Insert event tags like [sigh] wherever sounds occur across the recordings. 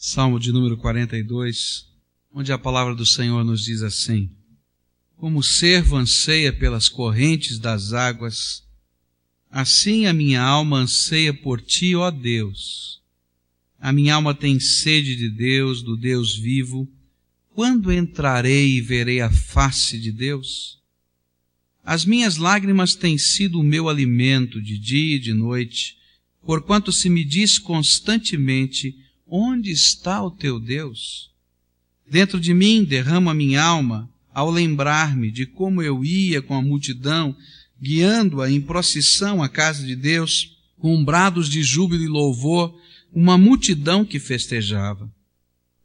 Salmo de número 42, onde a palavra do Senhor nos diz assim: Como o servo anseia pelas correntes das águas, assim a minha alma anseia por ti, ó Deus. A minha alma tem sede de Deus, do Deus vivo. Quando entrarei e verei a face de Deus? As minhas lágrimas têm sido o meu alimento de dia e de noite, porquanto se me diz constantemente, Onde está o teu Deus? Dentro de mim derrama minha alma ao lembrar-me de como eu ia com a multidão, guiando-a em procissão à casa de Deus, com brados de júbilo e louvor, uma multidão que festejava.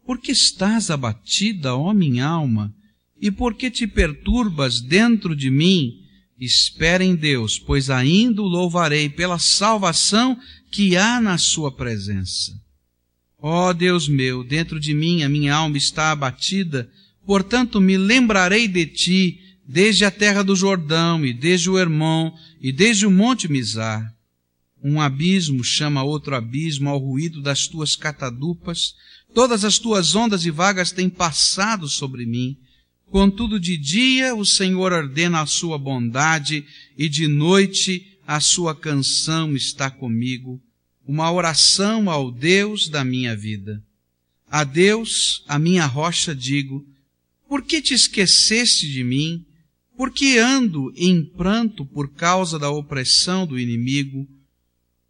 Por que estás abatida, ó minha alma? E por que te perturbas dentro de mim? Espera em Deus, pois ainda o louvarei pela salvação que há na sua presença. Ó oh, Deus meu, dentro de mim a minha alma está abatida, portanto me lembrarei de ti, desde a terra do Jordão, e desde o Hermon, e desde o monte Mizar. Um abismo chama outro abismo ao ruído das tuas catadupas, todas as tuas ondas e vagas têm passado sobre mim. Contudo, de dia o Senhor ordena a sua bondade, e de noite a sua canção está comigo uma oração ao Deus da minha vida. A Deus, a minha rocha, digo, por que te esqueceste de mim? Por que ando em pranto por causa da opressão do inimigo?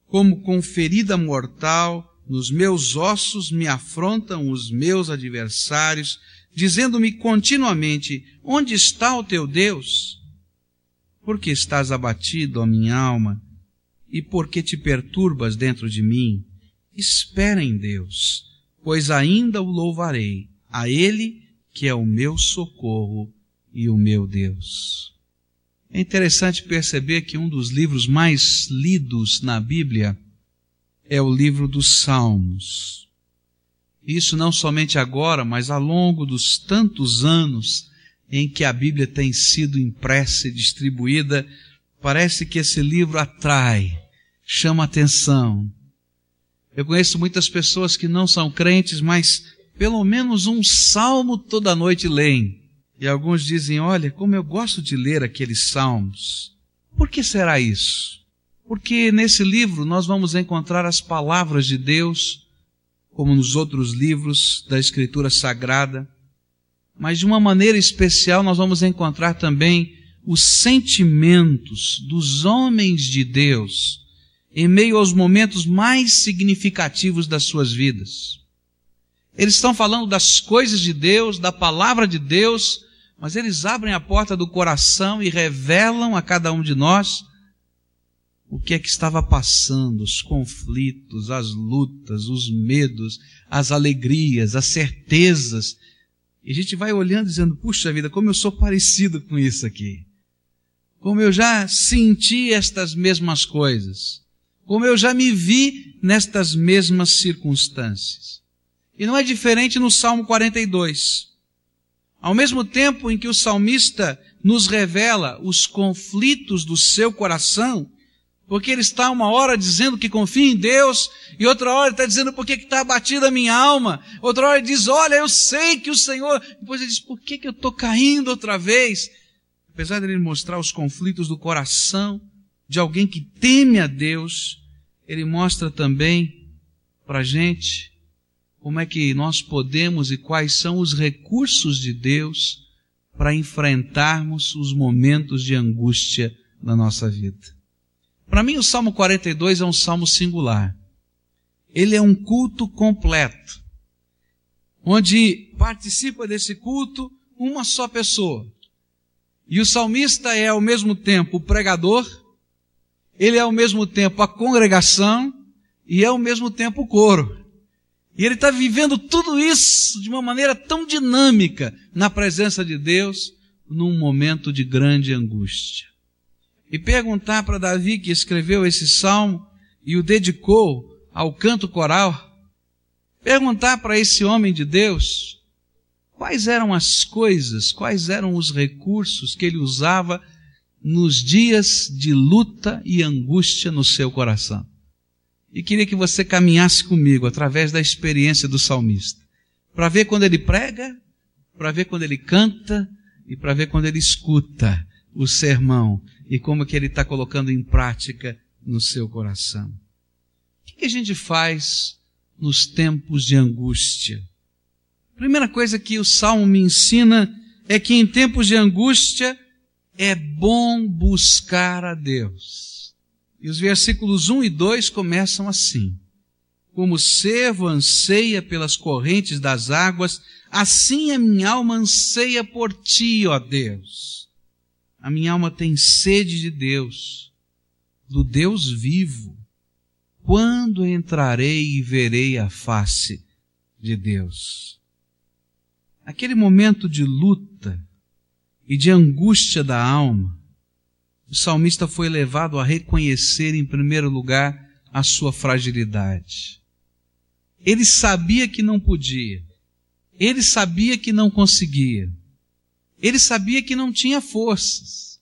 Como com ferida mortal, nos meus ossos me afrontam os meus adversários, dizendo-me continuamente, onde está o teu Deus? Por que estás abatido, ó minha alma? E porque te perturbas dentro de mim? Espera em Deus, pois ainda o louvarei, a Ele que é o meu socorro e o meu Deus. É interessante perceber que um dos livros mais lidos na Bíblia é o livro dos Salmos. Isso não somente agora, mas ao longo dos tantos anos em que a Bíblia tem sido impressa e distribuída, parece que esse livro atrai, chama atenção. Eu conheço muitas pessoas que não são crentes, mas pelo menos um salmo toda noite leem. E alguns dizem: Olha, como eu gosto de ler aqueles salmos. Por que será isso? Porque nesse livro nós vamos encontrar as palavras de Deus, como nos outros livros da Escritura Sagrada, mas de uma maneira especial nós vamos encontrar também os sentimentos dos homens de Deus em meio aos momentos mais significativos das suas vidas. Eles estão falando das coisas de Deus, da palavra de Deus, mas eles abrem a porta do coração e revelam a cada um de nós o que é que estava passando, os conflitos, as lutas, os medos, as alegrias, as certezas. E a gente vai olhando dizendo, puxa vida, como eu sou parecido com isso aqui. Como eu já senti estas mesmas coisas como eu já me vi nestas mesmas circunstâncias. E não é diferente no Salmo 42. Ao mesmo tempo em que o salmista nos revela os conflitos do seu coração, porque ele está uma hora dizendo que confia em Deus, e outra hora ele está dizendo porque está abatida a minha alma, outra hora ele diz, olha, eu sei que o Senhor, depois ele diz, por que, que eu estou caindo outra vez? Apesar de ele mostrar os conflitos do coração, de alguém que teme a Deus, ele mostra também para a gente como é que nós podemos e quais são os recursos de Deus para enfrentarmos os momentos de angústia na nossa vida. Para mim, o Salmo 42 é um salmo singular. Ele é um culto completo, onde participa desse culto uma só pessoa. E o salmista é ao mesmo tempo o pregador, ele é ao mesmo tempo a congregação e é ao mesmo tempo o coro. E ele está vivendo tudo isso de uma maneira tão dinâmica na presença de Deus, num momento de grande angústia. E perguntar para Davi, que escreveu esse salmo e o dedicou ao canto coral, perguntar para esse homem de Deus quais eram as coisas, quais eram os recursos que ele usava nos dias de luta e angústia no seu coração. e queria que você caminhasse comigo através da experiência do salmista, para ver quando ele prega, para ver quando ele canta e para ver quando ele escuta o sermão e como que ele está colocando em prática no seu coração. O que a gente faz nos tempos de angústia? Primeira coisa que o Salmo me ensina é que em tempos de angústia é bom buscar a Deus. E os versículos 1 e 2 começam assim. Como o anseia pelas correntes das águas, assim a minha alma anseia por ti, ó Deus. A minha alma tem sede de Deus, do Deus vivo. Quando entrarei e verei a face de Deus? Aquele momento de luta e de angústia da alma, o salmista foi levado a reconhecer, em primeiro lugar, a sua fragilidade. Ele sabia que não podia, ele sabia que não conseguia, ele sabia que não tinha forças.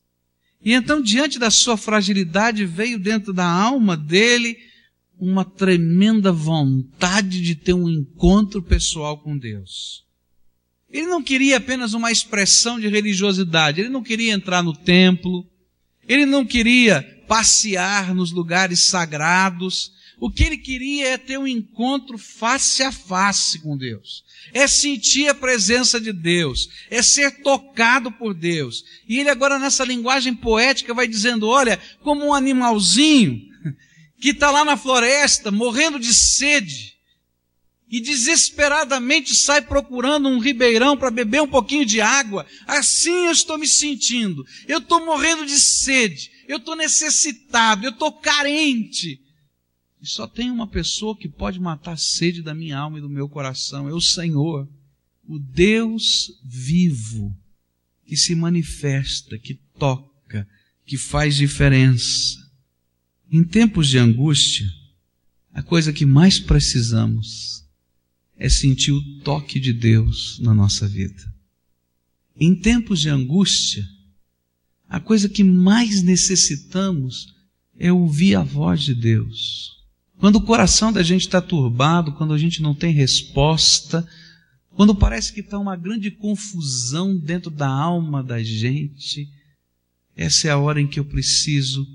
E então, diante da sua fragilidade, veio dentro da alma dele uma tremenda vontade de ter um encontro pessoal com Deus. Ele não queria apenas uma expressão de religiosidade, ele não queria entrar no templo, ele não queria passear nos lugares sagrados, o que ele queria é ter um encontro face a face com Deus. É sentir a presença de Deus. É ser tocado por Deus. E ele agora nessa linguagem poética vai dizendo, olha, como um animalzinho [laughs] que está lá na floresta morrendo de sede e desesperadamente sai procurando um ribeirão para beber um pouquinho de água. Assim eu estou me sentindo. Eu estou morrendo de sede. Eu estou necessitado. Eu estou carente. E só tem uma pessoa que pode matar a sede da minha alma e do meu coração. É o Senhor. O Deus vivo. Que se manifesta, que toca, que faz diferença. Em tempos de angústia, a coisa que mais precisamos é sentir o toque de Deus na nossa vida. Em tempos de angústia, a coisa que mais necessitamos é ouvir a voz de Deus. Quando o coração da gente está turbado, quando a gente não tem resposta, quando parece que está uma grande confusão dentro da alma da gente, essa é a hora em que eu preciso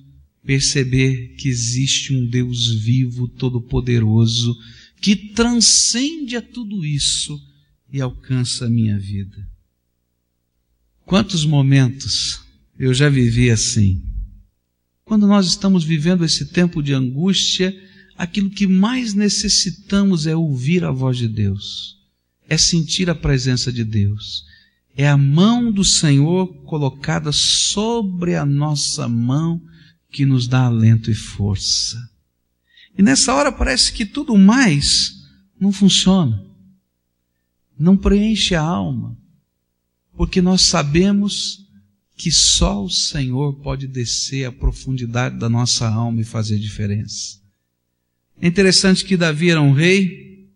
perceber que existe um Deus vivo, todo-poderoso, que transcende a tudo isso e alcança a minha vida. Quantos momentos eu já vivi assim? Quando nós estamos vivendo esse tempo de angústia, aquilo que mais necessitamos é ouvir a voz de Deus, é sentir a presença de Deus, é a mão do Senhor colocada sobre a nossa mão que nos dá alento e força. E nessa hora parece que tudo mais não funciona, não preenche a alma, porque nós sabemos que só o Senhor pode descer à profundidade da nossa alma e fazer diferença. É interessante que Davi era um rei,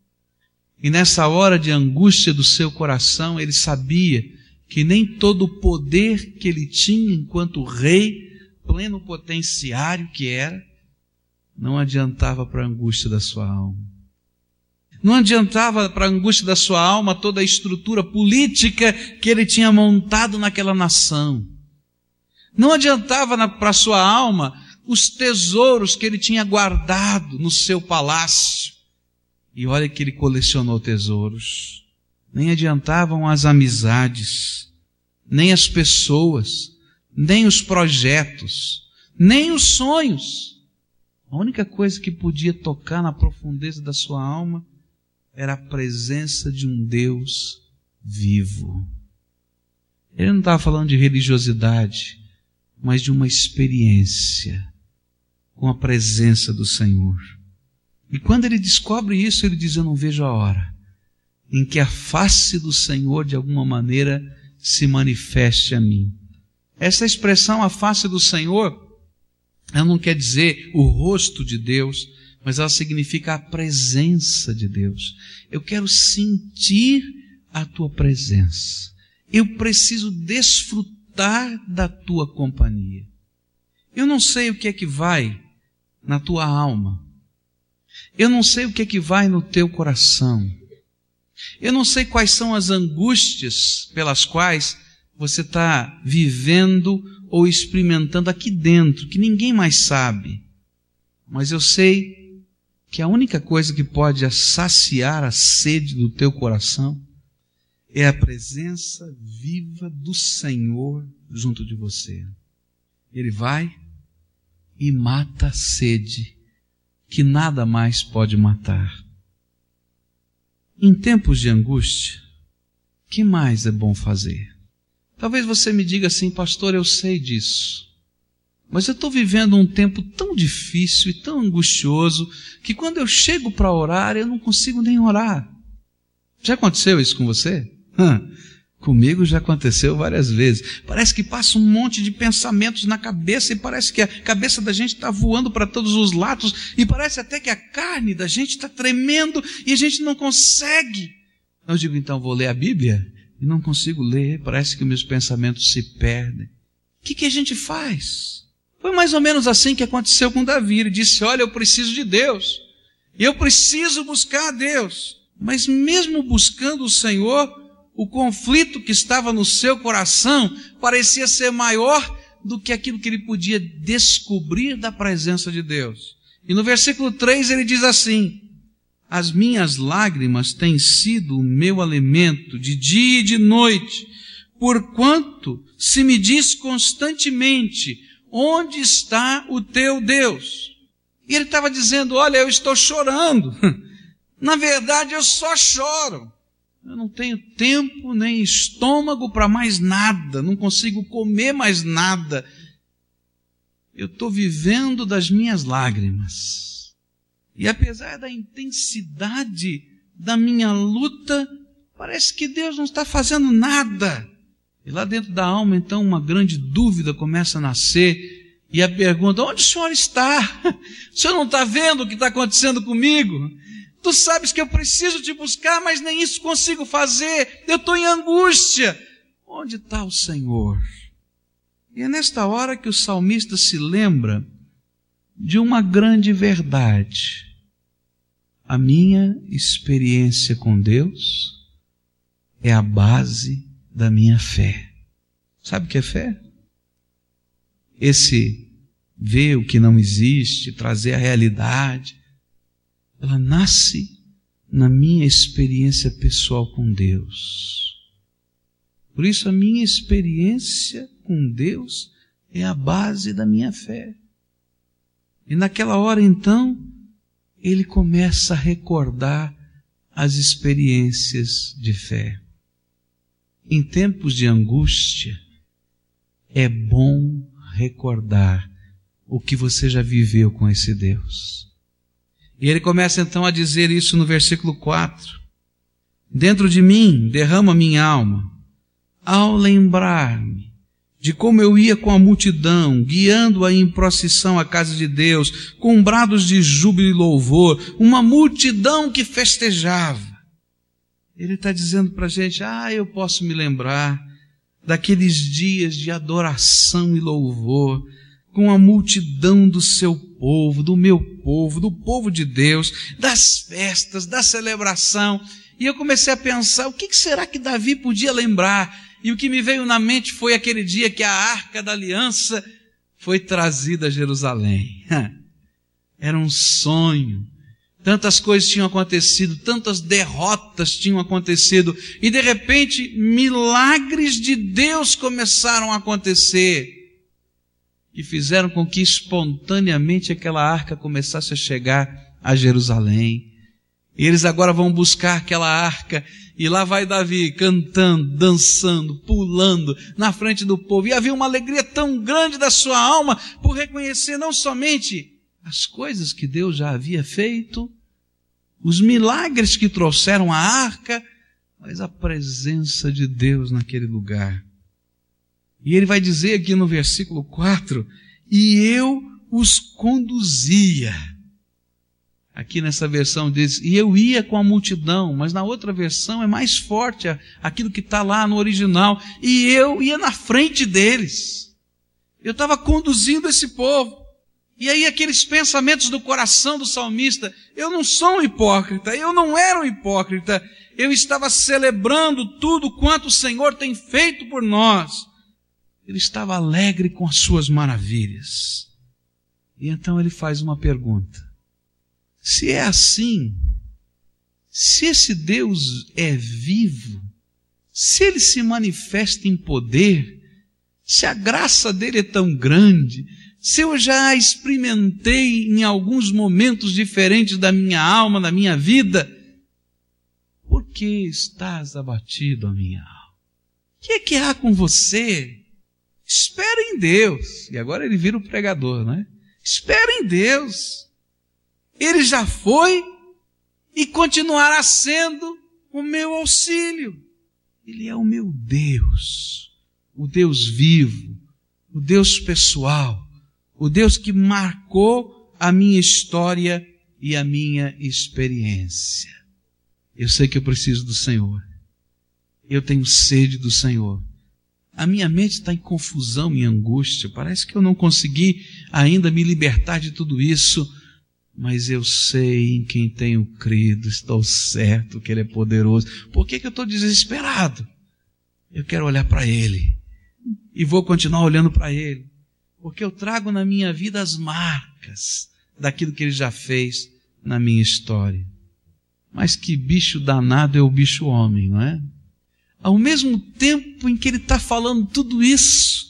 e nessa hora de angústia do seu coração, ele sabia que nem todo o poder que ele tinha enquanto rei, pleno potenciário que era, não adiantava para a angústia da sua alma. Não adiantava para a angústia da sua alma toda a estrutura política que ele tinha montado naquela nação. Não adiantava para a sua alma os tesouros que ele tinha guardado no seu palácio. E olha que ele colecionou tesouros. Nem adiantavam as amizades, nem as pessoas, nem os projetos, nem os sonhos. A única coisa que podia tocar na profundeza da sua alma era a presença de um Deus vivo. Ele não estava falando de religiosidade, mas de uma experiência com a presença do Senhor. E quando ele descobre isso, ele diz: Eu não vejo a hora em que a face do Senhor, de alguma maneira, se manifeste a mim. Essa expressão, a face do Senhor, ela não quer dizer o rosto de Deus, mas ela significa a presença de Deus. Eu quero sentir a tua presença. Eu preciso desfrutar da tua companhia. Eu não sei o que é que vai na tua alma Eu não sei o que é que vai no teu coração. Eu não sei quais são as angústias pelas quais você está vivendo ou experimentando aqui dentro, que ninguém mais sabe. Mas eu sei que a única coisa que pode saciar a sede do teu coração é a presença viva do Senhor junto de você. Ele vai e mata a sede que nada mais pode matar. Em tempos de angústia, que mais é bom fazer? Talvez você me diga assim, pastor, eu sei disso. Mas eu estou vivendo um tempo tão difícil e tão angustioso que quando eu chego para orar eu não consigo nem orar. Já aconteceu isso com você? Comigo já aconteceu várias vezes. Parece que passa um monte de pensamentos na cabeça e parece que a cabeça da gente está voando para todos os lados e parece até que a carne da gente está tremendo e a gente não consegue. Eu digo, então vou ler a Bíblia e não consigo ler, parece que meus pensamentos se perdem. O que, que a gente faz? Foi mais ou menos assim que aconteceu com Davi. Ele disse: Olha, eu preciso de Deus. Eu preciso buscar a Deus. Mas mesmo buscando o Senhor, o conflito que estava no seu coração parecia ser maior do que aquilo que ele podia descobrir da presença de Deus. E no versículo 3 ele diz assim: As minhas lágrimas têm sido o meu alimento de dia e de noite, porquanto se me diz constantemente: Onde está o teu Deus? E ele estava dizendo: Olha, eu estou chorando. [laughs] Na verdade, eu só choro. Eu não tenho tempo nem estômago para mais nada, não consigo comer mais nada. Eu estou vivendo das minhas lágrimas. E apesar da intensidade da minha luta, parece que Deus não está fazendo nada. E lá dentro da alma, então, uma grande dúvida começa a nascer. E a pergunta: onde o senhor está? [laughs] O senhor não está vendo o que está acontecendo comigo? Tu sabes que eu preciso te buscar, mas nem isso consigo fazer. Eu estou em angústia. Onde está o Senhor? E é nesta hora que o salmista se lembra de uma grande verdade. A minha experiência com Deus é a base da minha fé. Sabe o que é fé? Esse ver o que não existe, trazer a realidade, ela nasce na minha experiência pessoal com Deus. Por isso, a minha experiência com Deus é a base da minha fé. E naquela hora, então, ele começa a recordar as experiências de fé. Em tempos de angústia, é bom recordar o que você já viveu com esse Deus. E ele começa então a dizer isso no versículo 4. Dentro de mim derrama minha alma, ao lembrar-me de como eu ia com a multidão, guiando-a em procissão à casa de Deus, com brados de júbilo e louvor, uma multidão que festejava. Ele está dizendo para a gente: ah, eu posso me lembrar daqueles dias de adoração e louvor, com a multidão do seu povo, do meu povo, do povo de Deus, das festas, da celebração. E eu comecei a pensar, o que será que Davi podia lembrar? E o que me veio na mente foi aquele dia que a arca da aliança foi trazida a Jerusalém. [laughs] Era um sonho. Tantas coisas tinham acontecido, tantas derrotas tinham acontecido, e de repente milagres de Deus começaram a acontecer que fizeram com que espontaneamente aquela arca começasse a chegar a Jerusalém. E eles agora vão buscar aquela arca, e lá vai Davi cantando, dançando, pulando na frente do povo. E havia uma alegria tão grande da sua alma por reconhecer não somente as coisas que Deus já havia feito, os milagres que trouxeram a arca, mas a presença de Deus naquele lugar. E ele vai dizer aqui no versículo 4: E eu os conduzia. Aqui nessa versão diz, e eu ia com a multidão, mas na outra versão é mais forte aquilo que está lá no original, e eu ia na frente deles. Eu estava conduzindo esse povo. E aí aqueles pensamentos do coração do salmista, eu não sou um hipócrita, eu não era um hipócrita, eu estava celebrando tudo quanto o Senhor tem feito por nós. Ele estava alegre com as suas maravilhas. E então ele faz uma pergunta. Se é assim, se esse Deus é vivo, se ele se manifesta em poder, se a graça dele é tão grande, se eu já experimentei em alguns momentos diferentes da minha alma, da minha vida, por que estás abatido, a minha alma? O que é que há com você? Espera em Deus. E agora ele vira o pregador, não é? Espera em Deus. Ele já foi e continuará sendo o meu auxílio. Ele é o meu Deus, o Deus vivo, o Deus pessoal, o Deus que marcou a minha história e a minha experiência. Eu sei que eu preciso do Senhor. Eu tenho sede do Senhor. A minha mente está em confusão e angústia. Parece que eu não consegui ainda me libertar de tudo isso mas eu sei em quem tenho crido, estou certo que Ele é poderoso. Por que, que eu estou desesperado? Eu quero olhar para Ele e vou continuar olhando para Ele, porque eu trago na minha vida as marcas daquilo que Ele já fez na minha história. Mas que bicho danado é o bicho homem, não é? Ao mesmo tempo em que Ele está falando tudo isso,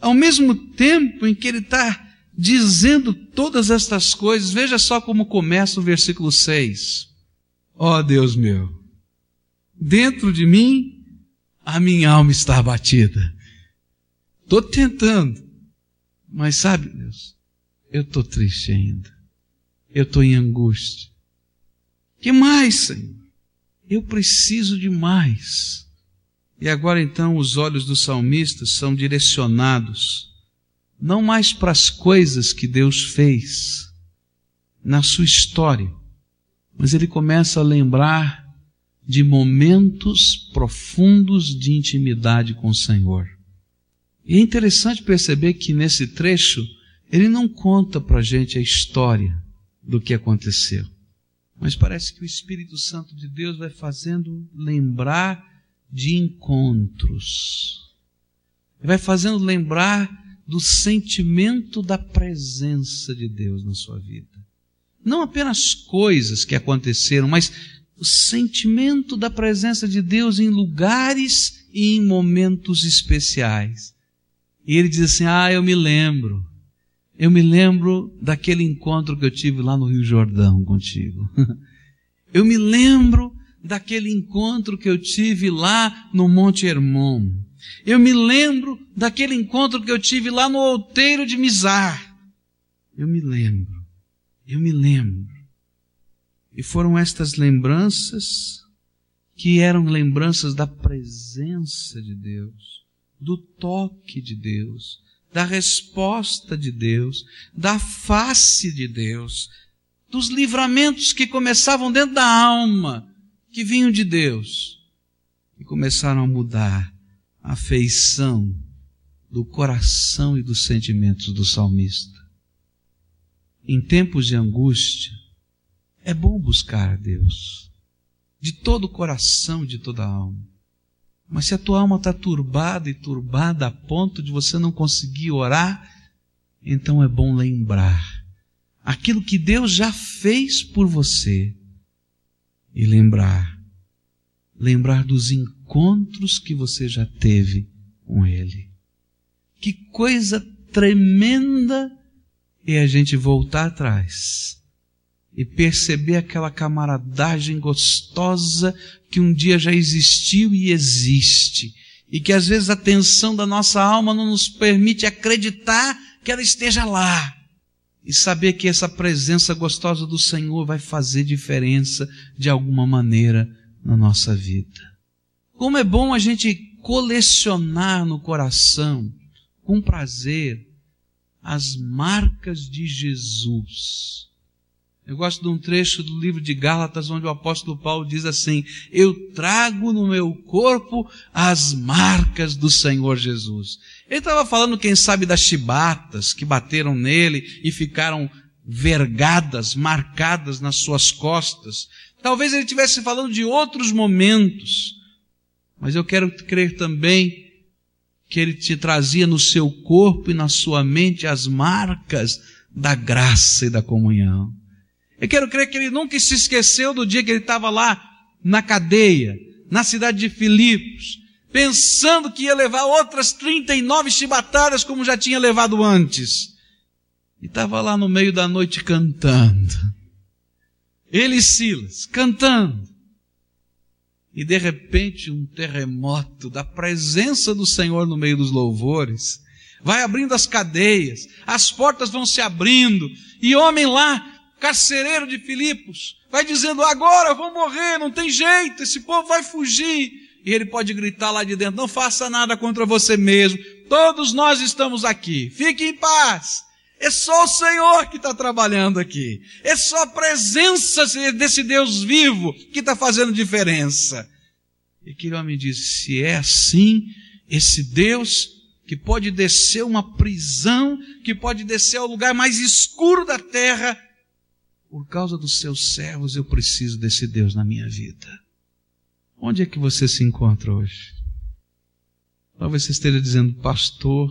ao mesmo tempo em que Ele está dizendo todas estas coisas, veja só como começa o versículo 6. Ó oh, Deus meu, dentro de mim a minha alma está abatida. Estou tentando, mas sabe, Deus, eu estou triste ainda. Eu estou em angústia. Que mais, Senhor? Eu preciso de mais. E agora então os olhos do salmista são direcionados não mais para as coisas que Deus fez na sua história, mas ele começa a lembrar de momentos profundos de intimidade com o Senhor. E é interessante perceber que nesse trecho ele não conta para a gente a história do que aconteceu, mas parece que o Espírito Santo de Deus vai fazendo lembrar de encontros, vai fazendo lembrar do sentimento da presença de Deus na sua vida. Não apenas coisas que aconteceram, mas o sentimento da presença de Deus em lugares e em momentos especiais. E ele diz assim: Ah, eu me lembro. Eu me lembro daquele encontro que eu tive lá no Rio Jordão contigo. [laughs] Eu me lembro daquele encontro que eu tive lá no Monte Hermon. Eu me lembro daquele encontro que eu tive lá no outeiro de Mizar. Eu me lembro. Eu me lembro. E foram estas lembranças que eram lembranças da presença de Deus, do toque de Deus, da resposta de Deus, da face de Deus, dos livramentos que começavam dentro da alma, que vinham de Deus, e começaram a mudar a feição do coração e dos sentimentos do salmista. Em tempos de angústia, é bom buscar a Deus, de todo o coração e de toda a alma. Mas se a tua alma está turbada e turbada a ponto de você não conseguir orar, então é bom lembrar aquilo que Deus já fez por você e lembrar lembrar dos encontros que você já teve com Ele. Que coisa tremenda é a gente voltar atrás e perceber aquela camaradagem gostosa que um dia já existiu e existe, e que às vezes a tensão da nossa alma não nos permite acreditar que ela esteja lá. E saber que essa presença gostosa do Senhor vai fazer diferença de alguma maneira na nossa vida. Como é bom a gente colecionar no coração, com prazer, as marcas de Jesus. Eu gosto de um trecho do livro de Gálatas, onde o apóstolo Paulo diz assim: Eu trago no meu corpo as marcas do Senhor Jesus. Ele estava falando, quem sabe, das chibatas que bateram nele e ficaram vergadas, marcadas nas suas costas. Talvez ele estivesse falando de outros momentos, mas eu quero crer também que ele te trazia no seu corpo e na sua mente as marcas da graça e da comunhão. Eu quero crer que ele nunca se esqueceu do dia que ele estava lá na cadeia, na cidade de Filipos, pensando que ia levar outras 39 chibatadas como já tinha levado antes. E estava lá no meio da noite cantando. Ele e Silas, cantando. E de repente um terremoto da presença do Senhor no meio dos louvores vai abrindo as cadeias, as portas vão se abrindo, e homem lá carcereiro de Filipos, vai dizendo: agora vou morrer, não tem jeito, esse povo vai fugir. E ele pode gritar lá de dentro: não faça nada contra você mesmo, todos nós estamos aqui, fique em paz. É só o Senhor que está trabalhando aqui. É só a presença desse Deus vivo que está fazendo diferença. E aquele homem diz: se é assim, esse Deus que pode descer uma prisão, que pode descer ao lugar mais escuro da terra, por causa dos seus servos, eu preciso desse Deus na minha vida. Onde é que você se encontra hoje? Talvez você esteja dizendo, pastor,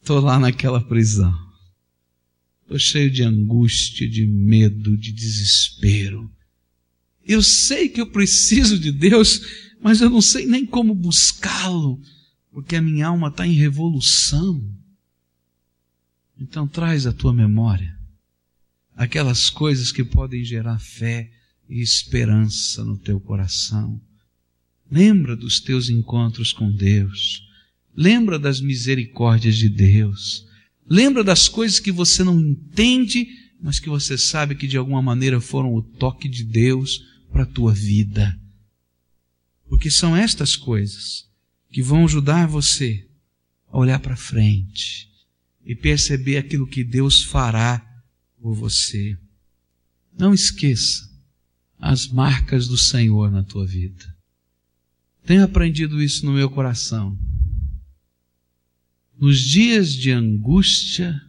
estou lá naquela prisão. Estou cheio de angústia, de medo, de desespero. Eu sei que eu preciso de Deus, mas eu não sei nem como buscá-lo, porque a minha alma está em revolução. Então traz a tua memória aquelas coisas que podem gerar fé e esperança no teu coração. Lembra dos teus encontros com Deus. Lembra das misericórdias de Deus. Lembra das coisas que você não entende, mas que você sabe que de alguma maneira foram o toque de Deus para a tua vida. Porque são estas coisas que vão ajudar você a olhar para frente e perceber aquilo que Deus fará por você. Não esqueça as marcas do Senhor na tua vida. Tenho aprendido isso no meu coração. Nos dias de angústia,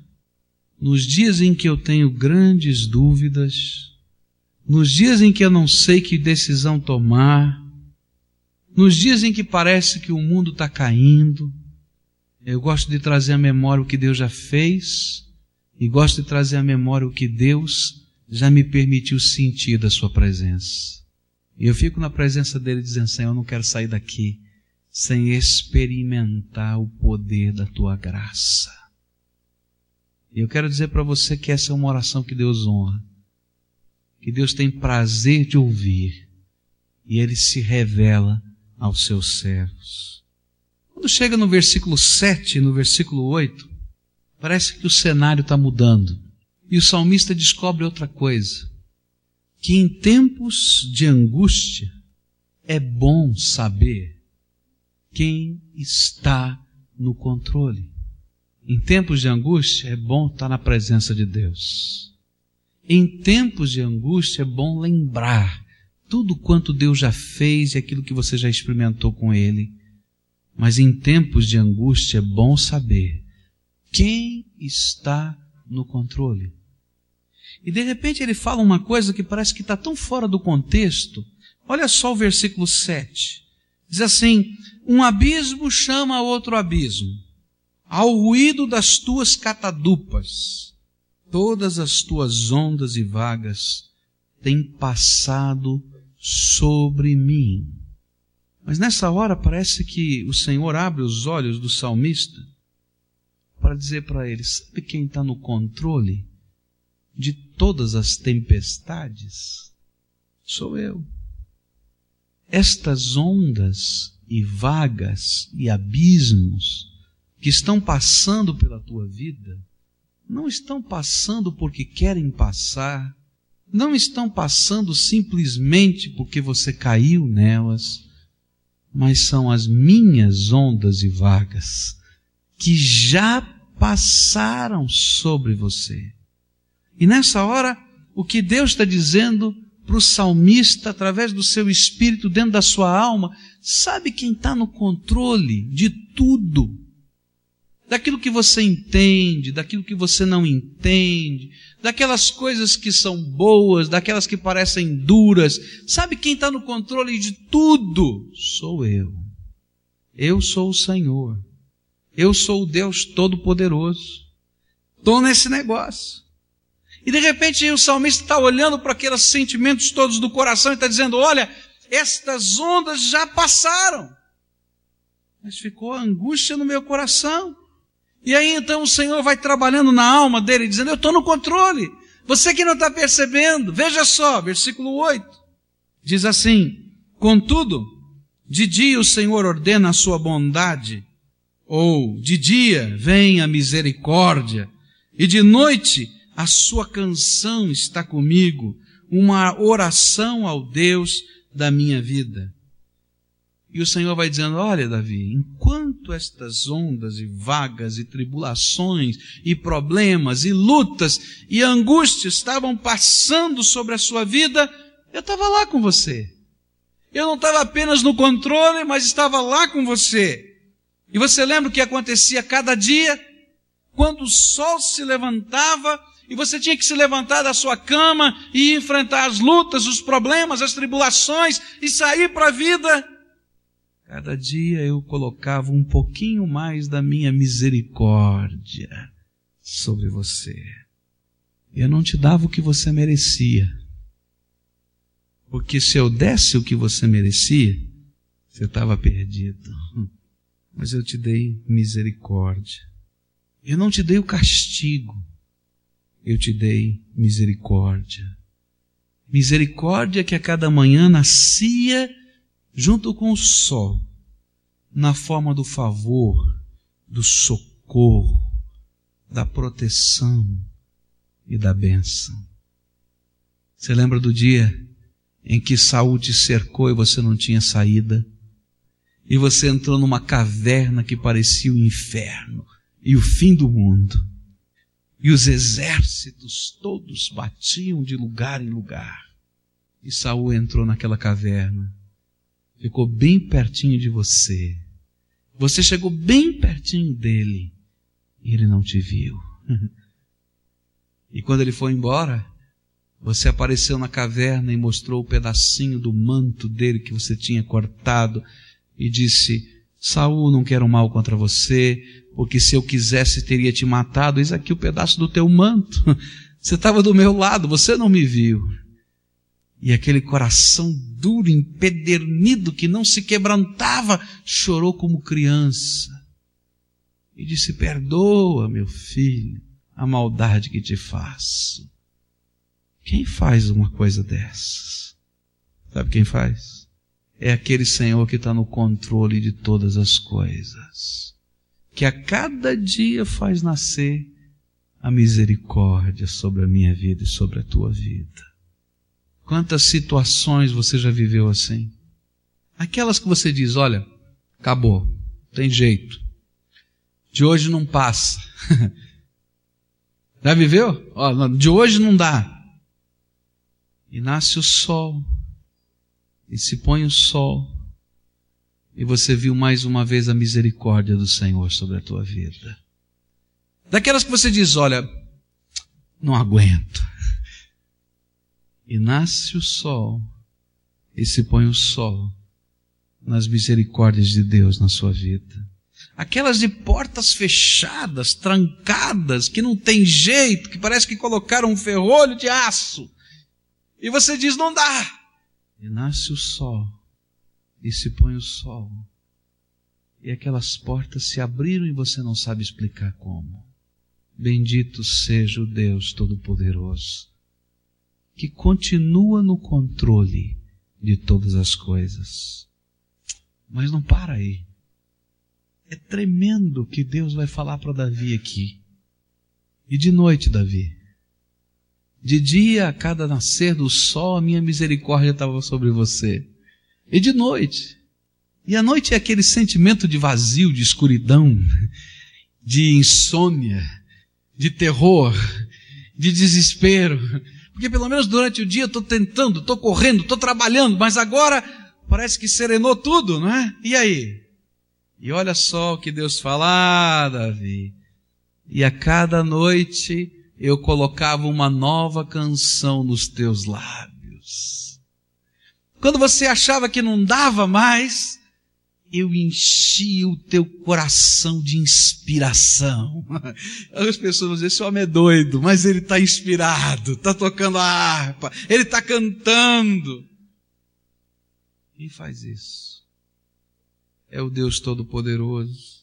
nos dias em que eu tenho grandes dúvidas, nos dias em que eu não sei que decisão tomar, nos dias em que parece que o mundo está caindo, eu gosto de trazer à memória o que Deus já fez e gosto de trazer à memória o que Deus já me permitiu sentir da Sua presença. E eu fico na presença dele dizendo: Senhor, eu não quero sair daqui sem experimentar o poder da Tua graça. E eu quero dizer para você que essa é uma oração que Deus honra, que Deus tem prazer de ouvir, e Ele se revela aos seus servos. Quando chega no versículo 7, no versículo 8, Parece que o cenário está mudando. E o salmista descobre outra coisa: que em tempos de angústia é bom saber quem está no controle. Em tempos de angústia é bom estar na presença de Deus. Em tempos de angústia é bom lembrar tudo quanto Deus já fez e aquilo que você já experimentou com Ele. Mas em tempos de angústia é bom saber quem está no controle? E de repente ele fala uma coisa que parece que está tão fora do contexto. Olha só o versículo 7. Diz assim: Um abismo chama outro abismo, ao ruído das tuas catadupas, todas as tuas ondas e vagas têm passado sobre mim. Mas nessa hora parece que o Senhor abre os olhos do salmista para dizer para ele: sabe quem está no controle de todas as tempestades? Sou eu. Estas ondas e vagas e abismos que estão passando pela tua vida, não estão passando porque querem passar, não estão passando simplesmente porque você caiu nelas, mas são as minhas ondas e vagas que já passaram sobre você. E nessa hora, o que Deus está dizendo para o salmista através do seu espírito dentro da sua alma. Sabe quem está no controle de tudo? Daquilo que você entende, daquilo que você não entende, daquelas coisas que são boas, daquelas que parecem duras. Sabe quem está no controle de tudo? Sou eu. Eu sou o Senhor. Eu sou o Deus Todo-Poderoso. Estou nesse negócio. E de repente o salmista está olhando para aqueles sentimentos todos do coração e está dizendo: Olha, estas ondas já passaram, mas ficou angústia no meu coração. E aí então o Senhor vai trabalhando na alma dele, dizendo: Eu estou no controle. Você que não está percebendo, veja só, versículo 8: diz assim: Contudo, de dia o Senhor ordena a sua bondade, ou de dia vem a misericórdia, e de noite a sua canção está comigo, uma oração ao Deus da minha vida. E o Senhor vai dizendo: Olha, Davi, enquanto estas ondas e vagas e tribulações e problemas e lutas e angústias estavam passando sobre a sua vida, eu estava lá com você. Eu não estava apenas no controle, mas estava lá com você. E você lembra o que acontecia cada dia? Quando o sol se levantava, e você tinha que se levantar da sua cama e enfrentar as lutas, os problemas, as tribulações e sair para a vida. Cada dia eu colocava um pouquinho mais da minha misericórdia sobre você. Eu não te dava o que você merecia. Porque se eu desse o que você merecia, você estava perdido. Mas eu te dei misericórdia. Eu não te dei o castigo eu te dei misericórdia. Misericórdia que a cada manhã nascia junto com o sol, na forma do favor, do socorro, da proteção e da bênção. Você lembra do dia em que Saul te cercou e você não tinha saída? E você entrou numa caverna que parecia o inferno e o fim do mundo e os exércitos todos batiam de lugar em lugar. E Saul entrou naquela caverna, ficou bem pertinho de você. Você chegou bem pertinho dele e ele não te viu. [laughs] e quando ele foi embora, você apareceu na caverna e mostrou o pedacinho do manto dele que você tinha cortado e disse: Saul, não quero mal contra você, porque se eu quisesse teria te matado. Eis aqui o pedaço do teu manto. [laughs] Você estava do meu lado, você não me viu. E aquele coração duro, empedernido, que não se quebrantava, chorou como criança. E disse: Perdoa, meu filho, a maldade que te faço. Quem faz uma coisa dessas? Sabe quem faz? É aquele Senhor que está no controle de todas as coisas que a cada dia faz nascer a misericórdia sobre a minha vida e sobre a tua vida. Quantas situações você já viveu assim? Aquelas que você diz: olha, acabou, tem jeito, de hoje não passa. [laughs] já viveu? De hoje não dá. E nasce o sol, e se põe o sol, e você viu mais uma vez a misericórdia do Senhor sobre a tua vida. Daquelas que você diz, olha, não aguento. E nasce o sol, e se põe o sol nas misericórdias de Deus na sua vida. Aquelas de portas fechadas, trancadas, que não tem jeito, que parece que colocaram um ferrolho de aço. E você diz, não dá. E nasce o sol e se põe o sol. E aquelas portas se abriram e você não sabe explicar como. Bendito seja o Deus Todo-Poderoso, que continua no controle de todas as coisas. Mas não para aí. É tremendo que Deus vai falar para Davi aqui. E de noite, Davi. De dia, a cada nascer do sol, a minha misericórdia estava sobre você e de noite. E a noite é aquele sentimento de vazio, de escuridão, de insônia, de terror, de desespero, Porque pelo menos durante o dia eu estou tentando, estou correndo, estou trabalhando, mas agora parece que serenou tudo, não é? E aí? E olha só o que Deus fala, ah, Davi. E a cada noite eu colocava uma nova canção nos teus lábios. Quando você achava que não dava mais, eu enchi o teu coração de inspiração. [laughs] As pessoas vão dizer, esse homem é doido, mas ele está inspirado, está tocando a harpa, ele está cantando. Quem faz isso? É o Deus Todo-Poderoso.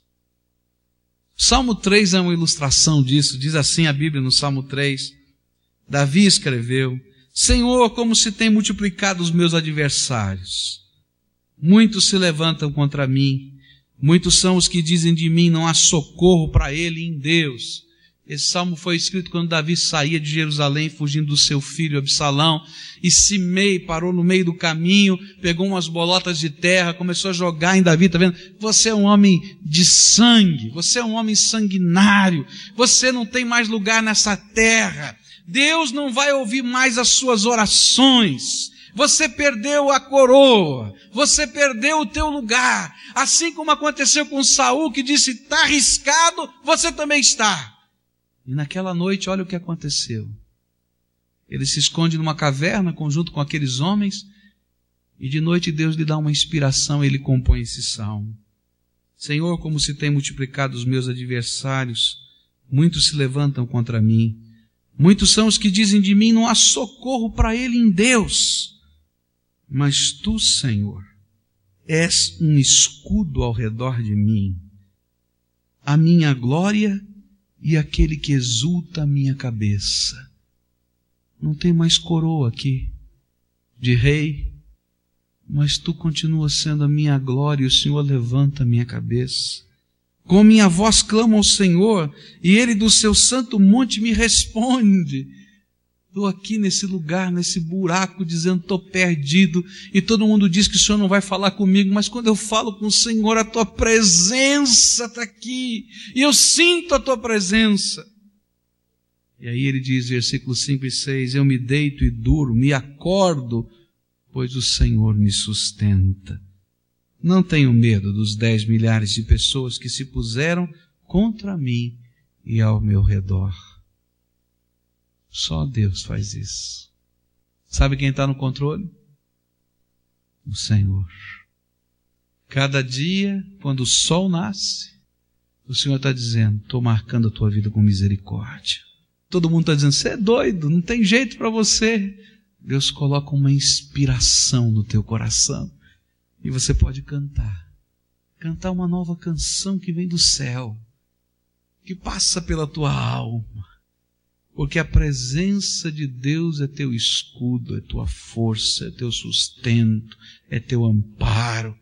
Salmo 3 é uma ilustração disso, diz assim a Bíblia no Salmo 3. Davi escreveu, Senhor, como se tem multiplicado os meus adversários Muitos se levantam contra mim. Muitos são os que dizem de mim, não há socorro para ele em Deus. Esse salmo foi escrito quando Davi saía de Jerusalém fugindo do seu filho Absalão e Simei parou no meio do caminho, pegou umas bolotas de terra, começou a jogar em Davi, tá vendo? Você é um homem de sangue, você é um homem sanguinário, você não tem mais lugar nessa terra. Deus não vai ouvir mais as suas orações. Você perdeu a coroa, você perdeu o teu lugar. Assim como aconteceu com Saul que disse: "Está arriscado, você também está". E naquela noite, olha o que aconteceu. Ele se esconde numa caverna conjunto com aqueles homens, e de noite Deus lhe dá uma inspiração ele compõe esse salmo. Senhor, como se tem multiplicado os meus adversários, muitos se levantam contra mim. Muitos são os que dizem de mim, não há socorro para ele em Deus. Mas tu, Senhor, és um escudo ao redor de mim, a minha glória e aquele que exulta a minha cabeça. Não tem mais coroa aqui de rei, mas tu continuas sendo a minha glória e o Senhor levanta a minha cabeça. Com minha voz clamo ao Senhor e ele do seu santo monte me responde. Estou aqui nesse lugar, nesse buraco, dizendo estou perdido, e todo mundo diz que o Senhor não vai falar comigo, mas quando eu falo com o Senhor, a tua presença está aqui, e eu sinto a tua presença. E aí ele diz, versículos 5 e 6, eu me deito e durmo, me acordo, pois o Senhor me sustenta. Não tenho medo dos dez milhares de pessoas que se puseram contra mim e ao meu redor. Só Deus faz isso. Sabe quem está no controle? O Senhor. Cada dia, quando o sol nasce, o Senhor está dizendo: estou marcando a tua vida com misericórdia. Todo mundo está dizendo: você é doido, não tem jeito para você. Deus coloca uma inspiração no teu coração e você pode cantar. Cantar uma nova canção que vem do céu, que passa pela tua alma porque a presença de Deus é teu escudo, é tua força, é teu sustento, é teu amparo.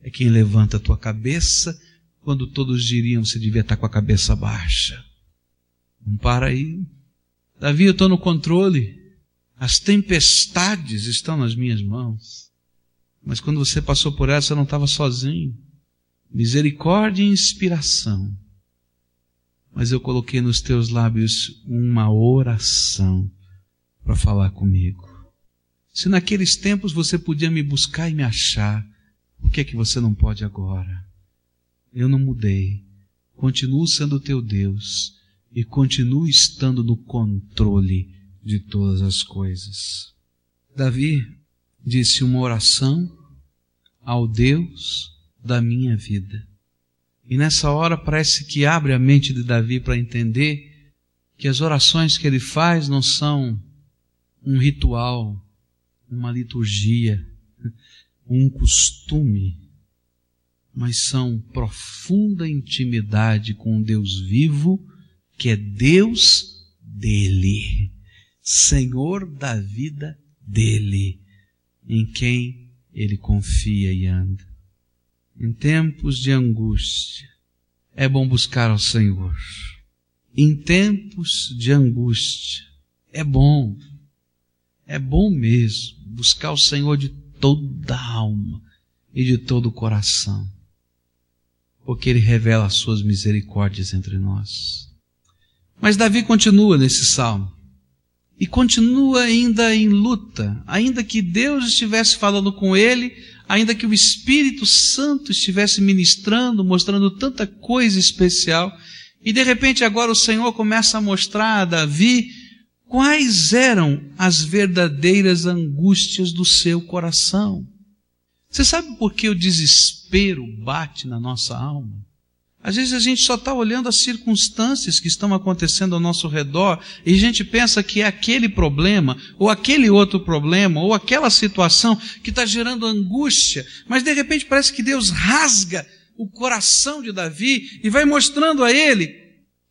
É quem levanta a tua cabeça quando todos diriam você devia estar com a cabeça baixa. Não para aí. Davi, eu estou no controle. As tempestades estão nas minhas mãos. Mas quando você passou por essa, não estava sozinho. Misericórdia e inspiração mas eu coloquei nos teus lábios uma oração para falar comigo. Se naqueles tempos você podia me buscar e me achar, por que é que você não pode agora? Eu não mudei. Continuo sendo teu Deus e continuo estando no controle de todas as coisas. Davi disse uma oração ao Deus da minha vida. E nessa hora parece que abre a mente de Davi para entender que as orações que ele faz não são um ritual, uma liturgia, um costume, mas são profunda intimidade com um Deus vivo, que é Deus dele, Senhor da vida dele, em quem ele confia e anda em tempos de angústia, é bom buscar ao Senhor. Em tempos de angústia, é bom, é bom mesmo buscar o Senhor de toda a alma e de todo o coração, porque Ele revela as suas misericórdias entre nós. Mas Davi continua nesse salmo, e continua ainda em luta, ainda que Deus estivesse falando com ele, ainda que o Espírito Santo estivesse ministrando, mostrando tanta coisa especial, e de repente agora o Senhor começa a mostrar a Davi quais eram as verdadeiras angústias do seu coração. Você sabe por que o desespero bate na nossa alma? Às vezes a gente só está olhando as circunstâncias que estão acontecendo ao nosso redor e a gente pensa que é aquele problema, ou aquele outro problema, ou aquela situação que está gerando angústia, mas de repente parece que Deus rasga o coração de Davi e vai mostrando a ele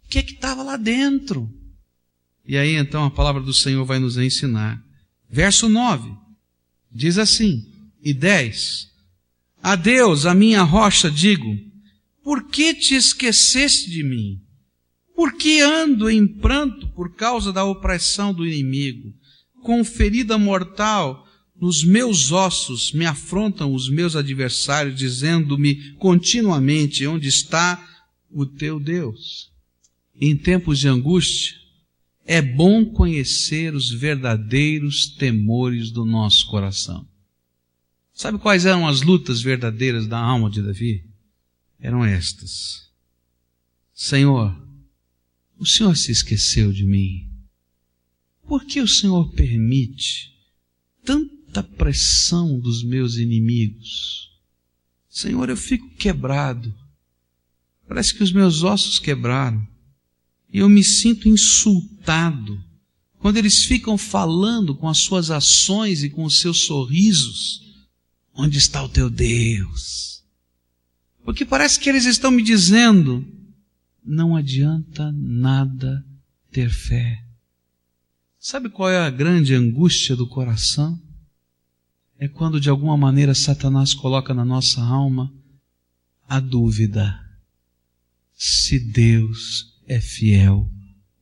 o que é estava lá dentro. E aí então a palavra do Senhor vai nos ensinar. Verso 9 diz assim, e 10: A Deus, a minha rocha, digo, por que te esqueceste de mim? Por que ando em pranto por causa da opressão do inimigo? Com ferida mortal nos meus ossos me afrontam os meus adversários, dizendo-me continuamente: Onde está o teu Deus? Em tempos de angústia, é bom conhecer os verdadeiros temores do nosso coração. Sabe quais eram as lutas verdadeiras da alma de Davi? Eram estas: Senhor, o Senhor se esqueceu de mim. Por que o Senhor permite tanta pressão dos meus inimigos? Senhor, eu fico quebrado. Parece que os meus ossos quebraram. E eu me sinto insultado quando eles ficam falando com as suas ações e com os seus sorrisos. Onde está o teu Deus? Porque parece que eles estão me dizendo: não adianta nada ter fé. Sabe qual é a grande angústia do coração? É quando de alguma maneira Satanás coloca na nossa alma a dúvida se Deus é fiel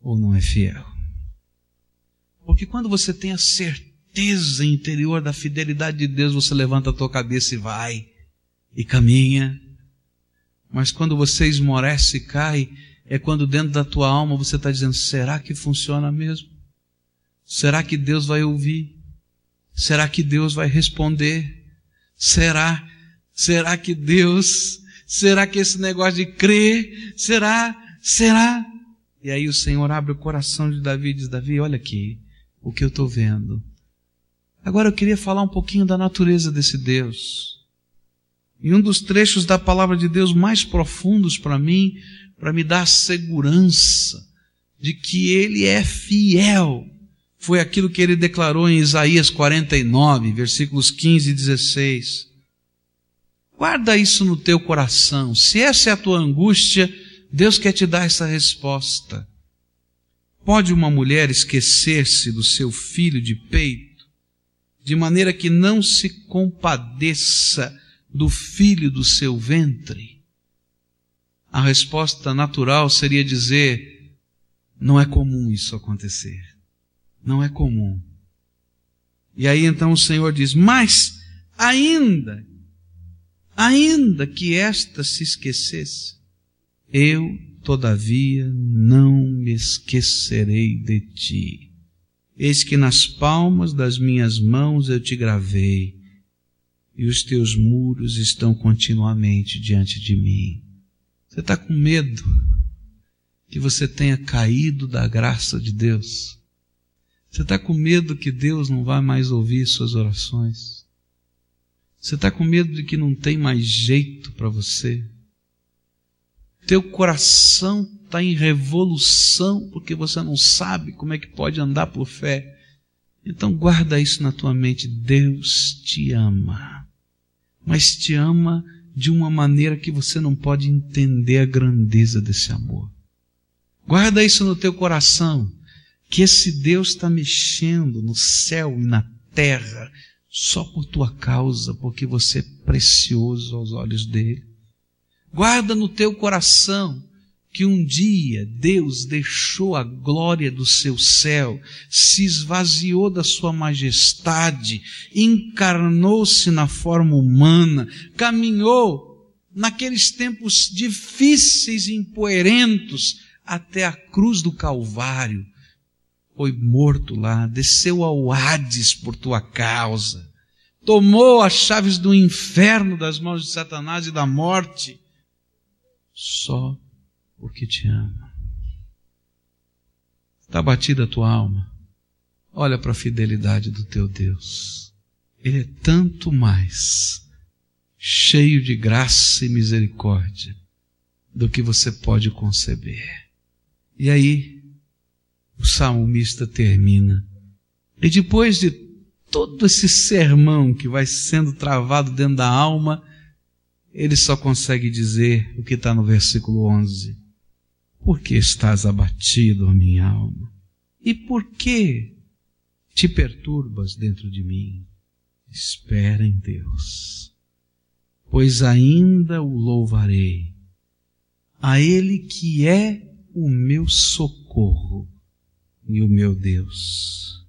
ou não é fiel. Porque quando você tem a certeza interior da fidelidade de Deus, você levanta a tua cabeça e vai, e caminha, mas quando você esmorece e cai, é quando dentro da tua alma você está dizendo: será que funciona mesmo? Será que Deus vai ouvir? Será que Deus vai responder? Será? Será que Deus? Será que esse negócio de crer? Será? Será? E aí o Senhor abre o coração de Davi e diz: Davi, olha aqui o que eu estou vendo. Agora eu queria falar um pouquinho da natureza desse Deus. E um dos trechos da palavra de Deus mais profundos para mim, para me dar segurança de que Ele é fiel, foi aquilo que ele declarou em Isaías 49, versículos 15 e 16. Guarda isso no teu coração. Se essa é a tua angústia, Deus quer te dar essa resposta. Pode uma mulher esquecer-se do seu filho de peito, de maneira que não se compadeça do filho do seu ventre? A resposta natural seria dizer: não é comum isso acontecer. Não é comum. E aí então o Senhor diz: mas ainda, ainda que esta se esquecesse, eu todavia não me esquecerei de ti. Eis que nas palmas das minhas mãos eu te gravei e os teus muros estão continuamente diante de mim. Você está com medo que você tenha caído da graça de Deus? Você está com medo que Deus não vai mais ouvir suas orações? Você está com medo de que não tem mais jeito para você? Teu coração está em revolução porque você não sabe como é que pode andar por fé. Então guarda isso na tua mente. Deus te ama mas te ama de uma maneira que você não pode entender a grandeza desse amor. Guarda isso no teu coração, que esse Deus está mexendo no céu e na terra só por tua causa, porque você é precioso aos olhos dele. Guarda no teu coração que um dia Deus deixou a glória do seu céu, se esvaziou da sua majestade, encarnou-se na forma humana, caminhou naqueles tempos difíceis e impoerentos até a cruz do Calvário, foi morto lá, desceu ao Hades por tua causa, tomou as chaves do inferno das mãos de Satanás e da morte, só porque te ama. Está batida a tua alma? Olha para a fidelidade do teu Deus. Ele é tanto mais cheio de graça e misericórdia do que você pode conceber. E aí, o salmista termina. E depois de todo esse sermão que vai sendo travado dentro da alma, ele só consegue dizer o que está no versículo 11. Por que estás abatido, a minha alma? E por que te perturbas dentro de mim? Espera em Deus, pois ainda o louvarei, a Ele que é o meu socorro e o meu Deus.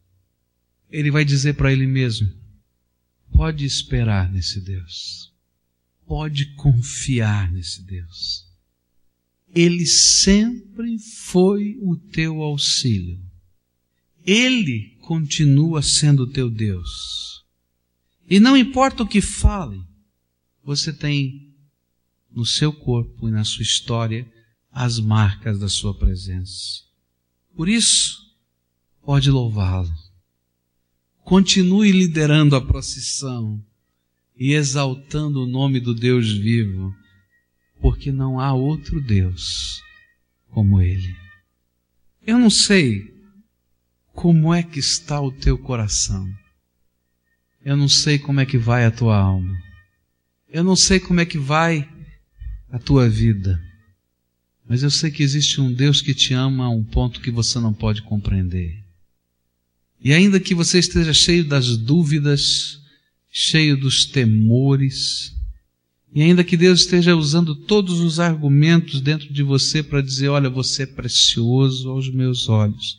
Ele vai dizer para ele mesmo: pode esperar nesse Deus, pode confiar nesse Deus. Ele sempre foi o teu auxílio. Ele continua sendo o teu Deus. E não importa o que fale, você tem no seu corpo e na sua história as marcas da sua presença. Por isso, pode louvá-lo. Continue liderando a procissão e exaltando o nome do Deus vivo, porque não há outro Deus como Ele. Eu não sei como é que está o teu coração. Eu não sei como é que vai a tua alma. Eu não sei como é que vai a tua vida. Mas eu sei que existe um Deus que te ama a um ponto que você não pode compreender. E ainda que você esteja cheio das dúvidas, cheio dos temores, e ainda que Deus esteja usando todos os argumentos dentro de você para dizer: olha, você é precioso aos meus olhos,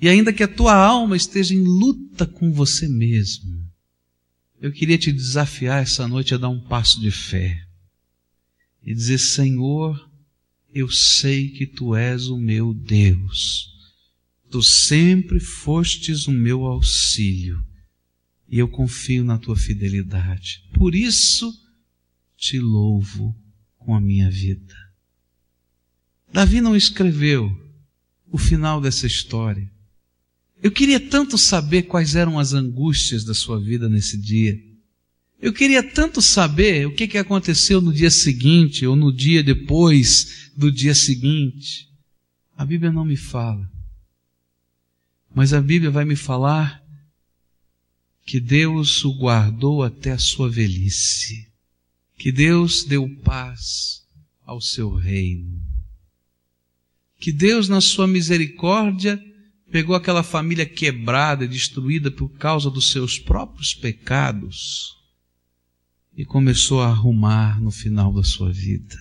e ainda que a tua alma esteja em luta com você mesmo, eu queria te desafiar essa noite a dar um passo de fé e dizer: Senhor, eu sei que tu és o meu Deus. Tu sempre fostes o meu auxílio e eu confio na tua fidelidade. Por isso te louvo com a minha vida. Davi não escreveu o final dessa história. Eu queria tanto saber quais eram as angústias da sua vida nesse dia. Eu queria tanto saber o que, que aconteceu no dia seguinte ou no dia depois do dia seguinte. A Bíblia não me fala. Mas a Bíblia vai me falar que Deus o guardou até a sua velhice. Que Deus deu paz ao seu reino. Que Deus, na sua misericórdia, pegou aquela família quebrada e destruída por causa dos seus próprios pecados e começou a arrumar no final da sua vida.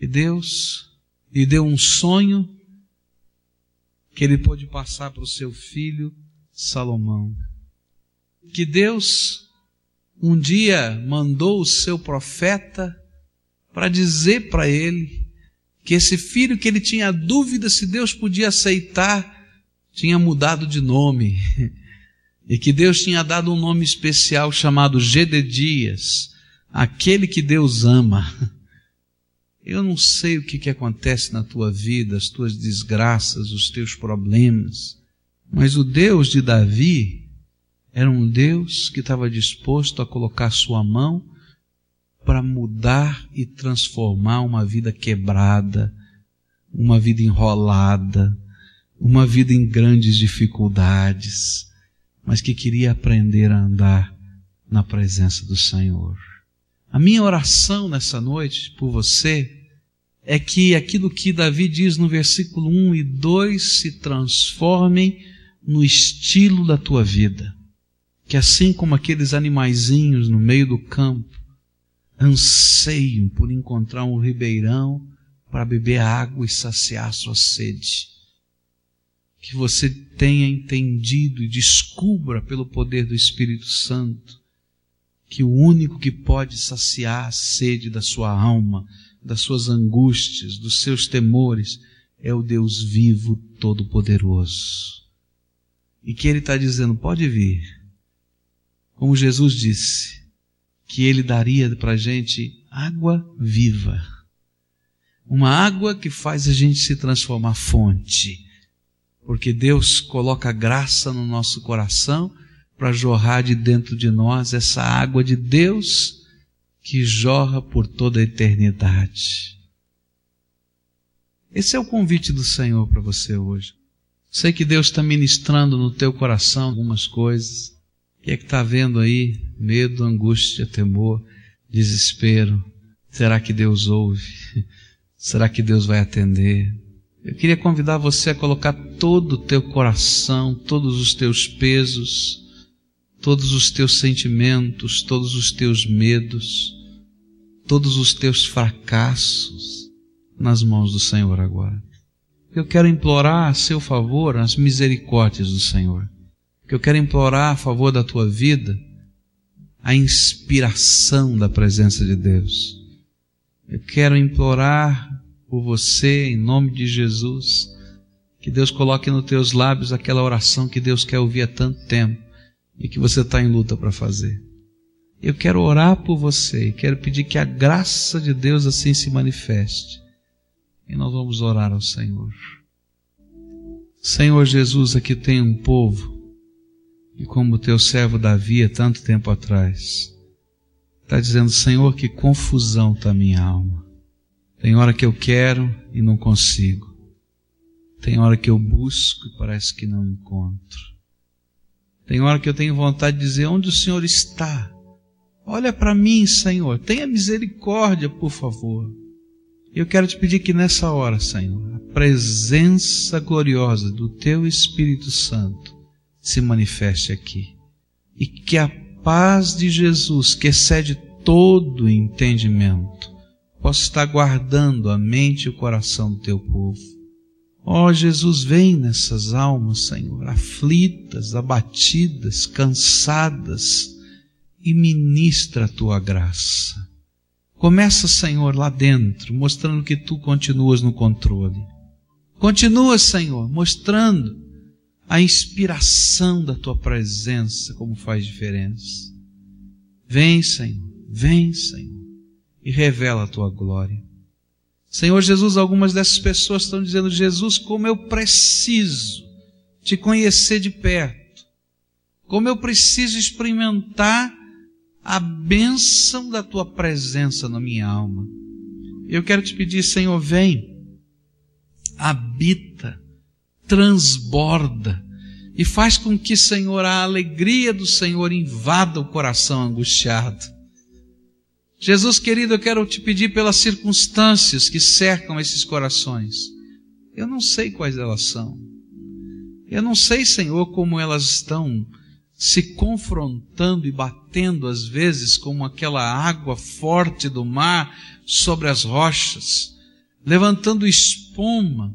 E Deus lhe deu um sonho que ele pôde passar para o seu filho Salomão. Que Deus um dia mandou o seu profeta para dizer para ele que esse filho que ele tinha dúvida se Deus podia aceitar tinha mudado de nome [laughs] e que Deus tinha dado um nome especial chamado Gededias, aquele que Deus ama. [laughs] Eu não sei o que, que acontece na tua vida, as tuas desgraças, os teus problemas, mas o Deus de Davi era um Deus que estava disposto a colocar sua mão para mudar e transformar uma vida quebrada, uma vida enrolada, uma vida em grandes dificuldades, mas que queria aprender a andar na presença do Senhor. A minha oração nessa noite por você é que aquilo que Davi diz no versículo 1 e 2 se transformem no estilo da tua vida. Que assim como aqueles animaizinhos no meio do campo anseiam por encontrar um ribeirão para beber água e saciar sua sede. Que você tenha entendido e descubra pelo poder do Espírito Santo que o único que pode saciar a sede da sua alma, das suas angústias, dos seus temores, é o Deus vivo, todo-poderoso. e que Ele está dizendo: pode vir. Como Jesus disse, que Ele daria para a gente água viva. Uma água que faz a gente se transformar fonte. Porque Deus coloca graça no nosso coração para jorrar de dentro de nós essa água de Deus que jorra por toda a eternidade. Esse é o convite do Senhor para você hoje. Sei que Deus está ministrando no teu coração algumas coisas. Que é que está vendo aí? Medo, angústia, temor, desespero. Será que Deus ouve? [laughs] Será que Deus vai atender? Eu queria convidar você a colocar todo o teu coração, todos os teus pesos, todos os teus sentimentos, todos os teus medos, todos os teus fracassos nas mãos do Senhor agora. Eu quero implorar a seu favor as misericórdias do Senhor. Eu quero implorar a favor da tua vida a inspiração da presença de Deus. Eu quero implorar por você, em nome de Jesus, que Deus coloque nos teus lábios aquela oração que Deus quer ouvir há tanto tempo e que você está em luta para fazer. Eu quero orar por você quero pedir que a graça de Deus assim se manifeste. E nós vamos orar ao Senhor. Senhor Jesus, aqui tem um povo, e como o teu servo Davi, há tanto tempo atrás, está dizendo: Senhor, que confusão está minha alma. Tem hora que eu quero e não consigo. Tem hora que eu busco e parece que não encontro. Tem hora que eu tenho vontade de dizer: onde o Senhor está? Olha para mim, Senhor, tenha misericórdia, por favor. Eu quero te pedir que nessa hora, Senhor, a presença gloriosa do Teu Espírito Santo se manifeste aqui. E que a paz de Jesus, que excede todo entendimento, possa estar guardando a mente e o coração do Teu povo. Ó oh, Jesus, vem nessas almas, Senhor, aflitas, abatidas, cansadas, e ministra a tua graça. Começa, Senhor, lá dentro, mostrando que tu continuas no controle. Continua, Senhor, mostrando a inspiração da tua presença, como faz diferença. Vem, Senhor, vem, Senhor, e revela a tua glória. Senhor Jesus, algumas dessas pessoas estão dizendo: Jesus, como eu preciso te conhecer de perto, como eu preciso experimentar a bênção da tua presença na minha alma. Eu quero te pedir, Senhor, vem, habita, transborda e faz com que, Senhor, a alegria do Senhor invada o coração angustiado. Jesus querido, eu quero te pedir pelas circunstâncias que cercam esses corações. Eu não sei quais elas são. Eu não sei, Senhor, como elas estão se confrontando e batendo às vezes como aquela água forte do mar sobre as rochas, levantando espuma,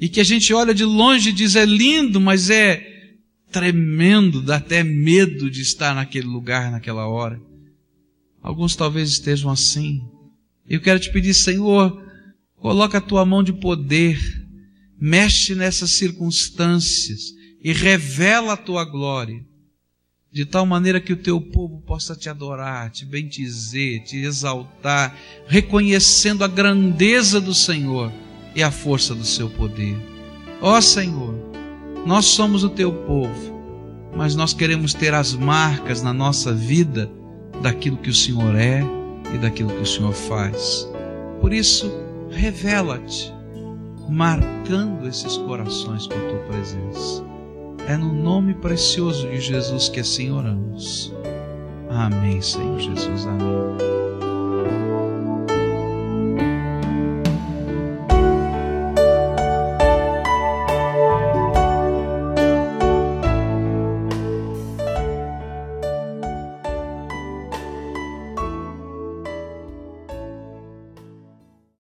e que a gente olha de longe e diz é lindo, mas é tremendo, dá até medo de estar naquele lugar naquela hora. Alguns talvez estejam assim. Eu quero te pedir, Senhor, coloca a tua mão de poder, mexe nessas circunstâncias e revela a tua glória de tal maneira que o teu povo possa te adorar, te bendizer, te exaltar, reconhecendo a grandeza do Senhor e a força do seu poder. Ó Senhor, nós somos o teu povo, mas nós queremos ter as marcas na nossa vida daquilo que o Senhor é e daquilo que o Senhor faz. Por isso, revela-te, marcando esses corações com a tua presença. É no nome precioso de Jesus que assim oramos. Amém, Senhor Jesus. Amém.